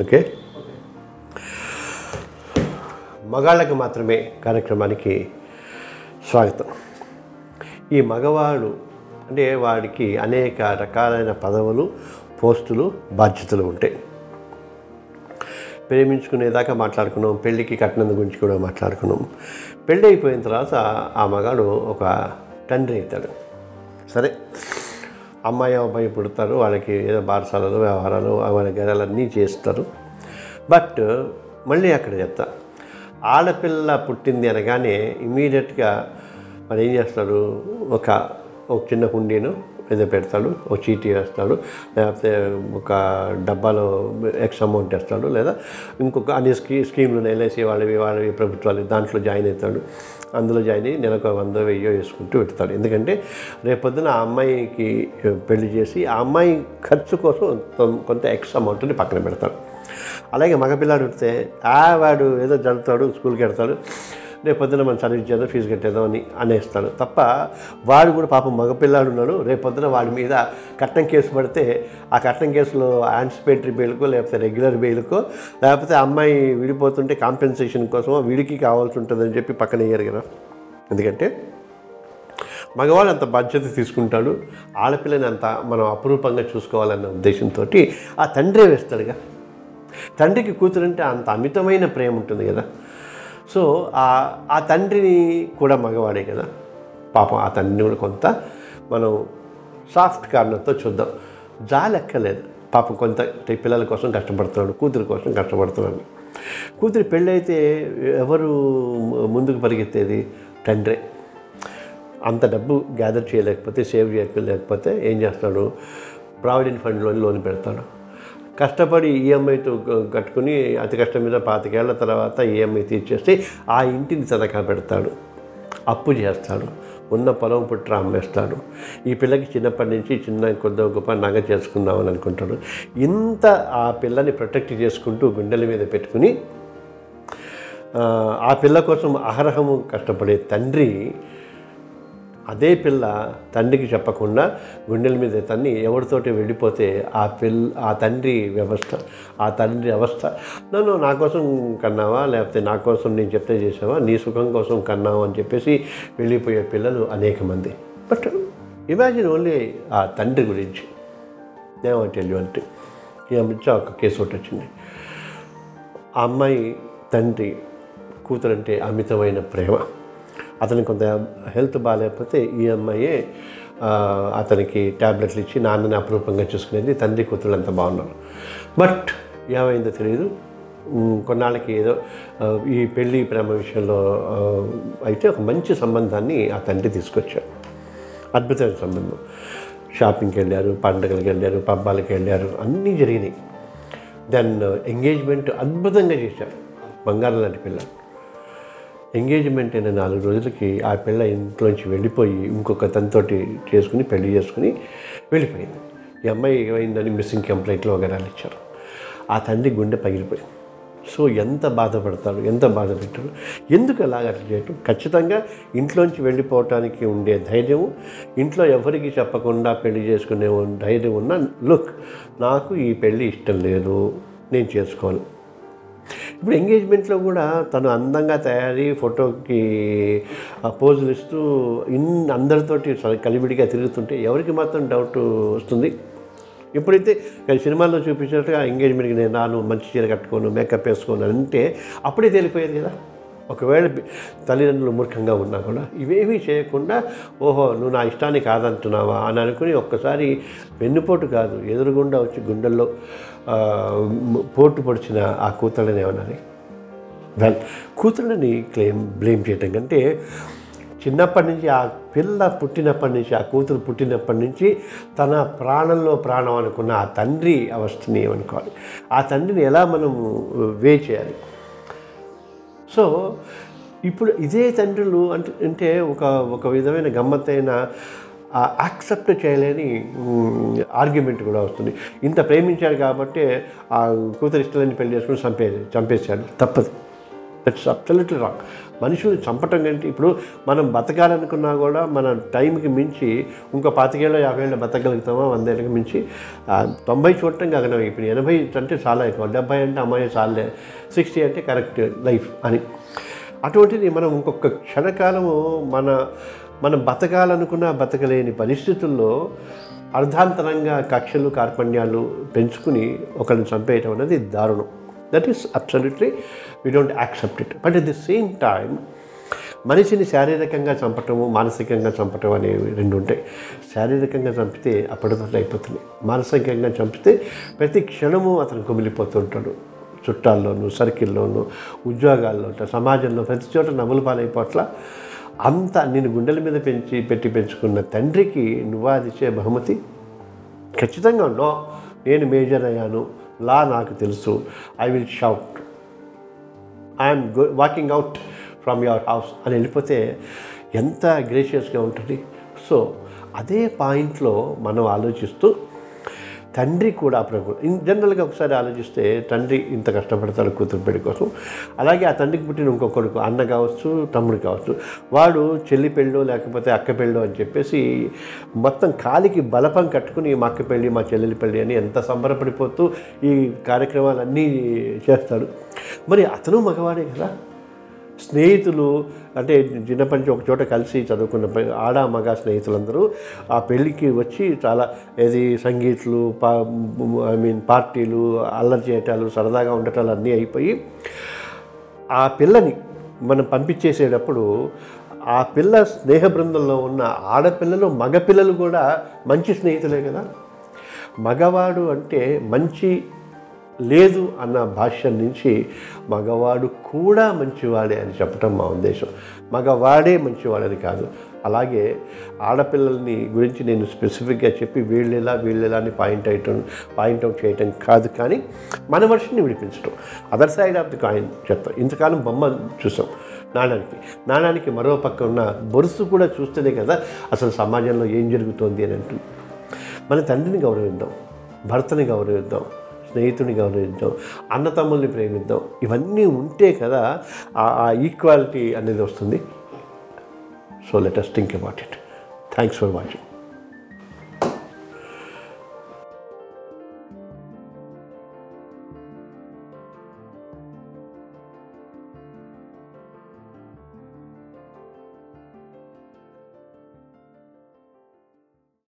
Okay? మగాళ్ళకి మాత్రమే కార్యక్రమానికి స్వాగతం. ఈ మగవాడు అంటే వాడికి అనేక రకాలైన పదవులు పోస్టులు బాధ్యతలు ఉంటాయి. ప్రేమించుకునేదాకా మాట్లాడుకున్నాం పెళ్ళికి కట్నం గురించి కూడా మాట్లాడుకున్నాం. పెళ్ళి అయిపోయిన తర్వాత ఆ మగాడు ఒక తండ్రి అవుతాడు. సరే? అమ్మాయి అమ్మాయి పుడతారు వాళ్ళకి ఏదో బారసాలలు వ్యవహారాలు వాళ్ళ గెలలన్నీ చేస్తారు. బట్ మళ్ళీ అక్కడ చెప్తా ఆడపిల్ల పుట్టింది అనగానే ఇమీడియట్గా మరి ఏం చేస్తారు? ఒక ఒక చిన్న హుండీను ఏదో పెడతాడు ఒక చీటీ వేస్తాడు లేకపోతే ఒక డబ్బాలో ఎక్స్ అమౌంట్ వేస్తాడు లేదా ఇంకొక అన్ని స్కీ స్కీమ్లు ఎల్ఐసి వాళ్ళవి వాళ్ళవి ప్రభుత్వాలు దాంట్లో జాయిన్ అవుతాడు. అందులో జాయిన్ అయ్యి నెలకు వంద వెయ్యో వేసుకుంటూ పెడతాడు. ఎందుకంటే రేపొద్దున ఆ అమ్మాయికి పెళ్ళి చేసి ఆ అమ్మాయి ఖర్చు కోసం కొంత ఎక్స్ అమౌంట్ని పక్కన పెడతాడు. అలాగే మగపిల్లాడు ఉంటే ఆ వాడు ఏదో జరుగుతాడు స్కూల్కి వెళ్తాడు. రేపు పొద్దున మనం చదివించేదో ఫీజు కట్టేదో అని అనేస్తాడు. తప్ప వాడు కూడా పాపం మగపిల్లాడు ఉన్నాడు. రేపు పొద్దున వాడి మీద కట్నం కేసు పడితే ఆ కట్నం కేసులో యాంటిసిపేటరీ బెయిల్కో లేకపోతే రెగ్యులర్ బెయిల్కో లేకపోతే అమ్మాయి విడిపోతుంటే కాంపెన్సేషన్ కోసమో వీడికి కావాల్సి ఉంటుందని చెప్పి పక్కన వేయరు కదా. ఎందుకంటే మగవాడు అంత బాధ్యత తీసుకుంటాడు. ఆడపిల్లని అంత మనం అపురూపంగా చూసుకోవాలన్న ఉద్దేశంతో ఆ తండ్రే వేస్తాడుగా. తండ్రికి కూతురంటే అంత అమితమైన ప్రేమ ఉంటుంది కదా. సో ఆ ఆ తండ్రిని కూడా మగవాడే కదా. పాపం ఆ తండ్రిని కూడా కొంత మనం సాఫ్ట్ కార్నర్తో చూద్దాం. జాలెక్కలేదు పాపం కొంత పిల్లల కోసం కష్టపడుతున్నాడు కూతురు కోసం కష్టపడుతున్నాడు. కూతురు పెళ్ళైతే ఎవరు ముందుకు పరిగెత్తేది? తండ్రే. అంత డబ్బు గ్యాదర్ చేయలేకపోతే సేవ్ చేయలేకపోతే ఏం చేస్తాడు? ప్రావిడెంట్ ఫండ్లో లోన్ పెడతాడు. కష్టపడి ఈఎంఐతో కట్టుకుని అతి కష్టం మీద పాతికేళ్ళ తర్వాత ఈఎంఐ తీర్చేస్తే ఆ ఇంటిని తనఖా పెడతాడు. అప్పు చేస్తాడు. ఉన్న పొలం పుట్ర అమ్మేస్తాడు. ఈ పిల్లకి చిన్నప్పటి నుంచి చిన్న కొద్ది గొప్ప నగ చేసుకుందామని అనుకుంటాడు. ఇంత ఆ పిల్లని ప్రొటెక్ట్ చేసుకుంటూ గుండెల మీద పెట్టుకుని ఆ, ఆ పిల్ల కోసం అహరహము కష్టపడే తండ్రి అదే పిల్ల తండ్రికి చెప్పకుండా గుండెల మీద తన్ని ఎవరితోటి వెళ్ళిపోతే ఆ పిల్ల ఆ తండ్రి వ్యవస్థ ఆ తండ్రి అవస్థ. నన్ను నా కోసం కన్నావా? లేకపోతే నా కోసం నేను చెప్తే చేసావా? నీ సుఖం కోసం కన్నావా? అని చెప్పేసి వెళ్ళిపోయే పిల్లలు అనేక మంది. బట్ ఇమాజిన్ ఓన్లీ ఆ తండ్రి గురించి. ఏమంటే అంటే ఈ ఒక కేసు ఒకటి వచ్చింది. ఆ అమ్మాయి తండ్రి కూతురంటే అమితమైన ప్రేమ. అతనికి కొంత హెల్త్ బాగాలేకపోతే ఈ అమ్మాయే అతనికి ట్యాబ్లెట్లు ఇచ్చి నాన్నని అపరూపంగా చూసుకునేది తండ్రి కూతురు అంత బాగున్నారు. బట్ ఏమైందో తెలియదు కొన్నాళ్ళకి ఏదో ఈ పెళ్ళి ప్రేమ విషయంలో అయితే ఒక మంచి సంబంధాన్ని ఆ తండ్రి తీసుకొచ్చాడు అద్భుతమైన సంబంధం. షాపింగ్కి వెళ్ళారు పండుగలకు వెళ్ళారు పబ్బాలకు వెళ్ళారు అన్నీ జరిగినాయి. దెన్ ఎంగేజ్మెంట్ అద్భుతంగా చేశారు. బంగారం లాంటి పిల్లలు ఎంగేజ్మెంట్ అయిన నాలుగు రోజులకి ఆ పిల్ల ఇంట్లోంచి వెళ్ళిపోయి ఇంకొక తనతోటి చేసుకుని పెళ్ళి చేసుకుని వెళ్ళిపోయింది. ఈ అమ్మాయి ఏమైందని మిస్సింగ్ కంప్లైంట్లో వగరాలు ఇచ్చారు. ఆ తండ్రి గుండె పగిలిపోయింది. సో ఎంత బాధపడతాడు ఎంత బాధ పెట్టాడు ఎందుకు అలాగ అట్లా చేయటం? ఖచ్చితంగా ఇంట్లోంచి వెళ్ళిపోవటానికి ఉండే ధైర్యం ఇంట్లో ఎవరికి చెప్పకుండా పెళ్ళి చేసుకునే ధైర్యం ఉన్న లుక్ నాకు ఈ పెళ్ళి ఇష్టం లేదు నేను చేసుకోను. ఇప్పుడు ఎంగేజ్మెంట్లో కూడా తను అందంగా తయారీ ఫోటోకి పోజులు ఇస్తూ ఇన్ అందరితోటి కలివిడిగా తిరుగుతుంటే ఎవరికి మాత్రం డౌట్ వస్తుంది. ఎప్పుడైతే సినిమాలో సినిమాల్లో చూపించినట్టుగా ఎంగేజ్మెంట్కి నేను రాను మంచి చీర కట్టుకోను మేకప్ వేసుకోను అంటే అప్పుడే తేలిపోయేది కదా. ఒకవేళ తల్లిదండ్రులు మూర్ఖంగా ఉన్నా కూడా ఇవేమీ చేయకుండా ఓహో నువ్వు నా ఇష్టాన్ని కాదంటున్నావా అని అనుకుని ఒక్కసారి వెన్నుపోటు కాదు ఎదురుగుండా వచ్చి గుండెల్లో పోటు పొడిచిన ఆ కూతుళ్ళని ఏమన్నది వెల్ కూతుళ్ళని క్లెయిమ్ బ్లేమ్ చేయటం కంటే చిన్నప్పటి నుంచి ఆ పిల్ల పుట్టినప్పటి నుంచి ఆ కూతురు పుట్టినప్పటి నుంచి తన ప్రాణంలో ప్రాణం అనుకున్న ఆ తండ్రి అవస్థని ఏమనుకోవాలి? ఆ తండ్రిని ఎలా మనం వే చేయాలి? సో ఇప్పుడు ఇదే తండ్రులు అంటే అంటే ఒక ఒక విధమైన గమ్మత్తైన యాక్సెప్ట్ చేయలేని ఆర్గ్యుమెంట్ కూడా వస్తుంది. ఇంత ప్రేమించాడు కాబట్టి ఆ కూతురు ఇష్టలని పెళ్ళి చేసుకుని చంపే చంపేశాడు. తప్పదు. దట్స్ అబ్సల్యూట్లీ రాంగ్ మనుషుల్ని చంపటం కంటే ఇప్పుడు మనం బతకాలనుకున్నా కూడా మన టైంకి మించి ఇంకో పాతికేళ్ళ యాభై ఏళ్ళు బతకగలుగుతామా? వందేళ్ళకి మించి తొంభై చూడటం గగనం ఇప్పుడు ఎనభై అంటే చాలా ఎక్కువ. డెబ్బై అంటే అమ్మాయి చాలే. సిక్స్టీ అంటే కరెక్ట్ లైఫ్ అని. అటువంటిది మనం ఇంకొక క్షణకాలము మన మనం బతకాలనుకున్న బతకలేని పరిస్థితుల్లో అర్ధాంతరంగా కక్షలు కార్పణ్యాలు పెంచుకుని ఒకరిని చంపేయటం అనేది దారుణం. That is absolutely we don't accept it but at the same time మనిషిని శారీరకంగా చంపటము మానసికంగా చంపటం అనేవి రెండు ఉంటాయి. శారీరకంగా చంపితే అప్పటిదప్పుడు అయిపోతుంది. మానసికంగా చంపితే ప్రతి క్షణము అతను కుమిలిపోతుంటాడు చుట్టాల్లోనూ సర్కిల్లోనూ ఉద్యోగాల్లో సమాజంలో ప్రతి చోట నవ్వులు పాలైపోట్ల. అంత నేను గుండెల మీద పెంచి పెట్టి పెంచుకున్న తండ్రికి నువ్వాదిచ్చే బహుమతి. ఖచ్చితంగా నో నేను మేజర్ అయ్యాను. లా నాకు తెలుసు. I will shout I'm go walking out from your house అని వెళ్ళిపోతే ఎంత గ్రేషియస్గా ఉంటుంది. సో అదే పాయింట్లో మనం ఆలోచిస్తూ తండ్రి కూడా ప్రభు ఇన్ జనరల్గా ఒకసారి ఆలోచిస్తే తండ్రి ఇంత కష్టపడతాడు కూతురు పెళ్ళి కోసం. అలాగే ఆ తండ్రికి పుట్టిన ఇంకో కొడుకు అన్న కావచ్చు తమ్ముడు కావచ్చు. వాడు చెల్లి పెళ్ళో లేకపోతే అక్క పెళ్ళో అని చెప్పేసి మొత్తం కాలికి బలపం కట్టుకుని మా అక్క పెళ్ళి మా చెల్లెలి పెళ్ళి అని ఎంత సంబరపడిపోతూ ఈ కార్యక్రమాలన్నీ చేస్తాడు. మరి అతను మగవాడే కదా. స్నేహితులు అంటే చిన్నప్పటి నుంచి ఒక చోట కలిసి చదువుకున్న ఆడ మగ స్నేహితులందరూ ఆ పెళ్ళికి వచ్చి చాలా ఏది సంగీతులు పా ఐ మీన్ పార్టీలు అల్లరి చేయటాలు సరదాగా ఉండటాలు అన్నీ అయిపోయి ఆ పిల్లని మనం పంపించేసేటప్పుడు ఆ పిల్ల స్నేహ బృందంలో ఉన్న ఆడపిల్లలు మగపిల్లలు కూడా మంచి స్నేహితులే కదా. మగవాడు అంటే మంచి లేదు అన్న భాష్యం నుంచి మగవాడు కూడా మంచివాడే అని చెప్పటం మా ఉద్దేశం. మగవాడే మంచివాడని కాదు. అలాగే ఆడపిల్లల్ని గురించి నేను స్పెసిఫిక్గా చెప్పి వీళ్ళెలా వీళ్ళెలా అని పాయింట్ అయ్యటం పాయింట్ అవుట్ చేయటం కాదు కానీ మన మనిషిని విడిపించడం other side of the coin చెప్తాం. ఇంతకాలం బొమ్మ చూసాం. నాణానికి నాణానికి మరో పక్క ఉన్న బొరుసు కూడా చూస్తేనే కదా అసలు సమాజంలో ఏం జరుగుతోంది అని అంటుంది మన తండ్రిని గౌరవిద్దాం. భర్తని గౌరవిద్దాం. స్నేహితుని గౌరవిద్దాం అన్నతమ్ముల్ని ప్రేమిద్దాం ఇవన్నీ ఉంటే కదా ఆ ఈక్వాలిటీ అనేది వస్తుంది. So let us think about it thanks for watching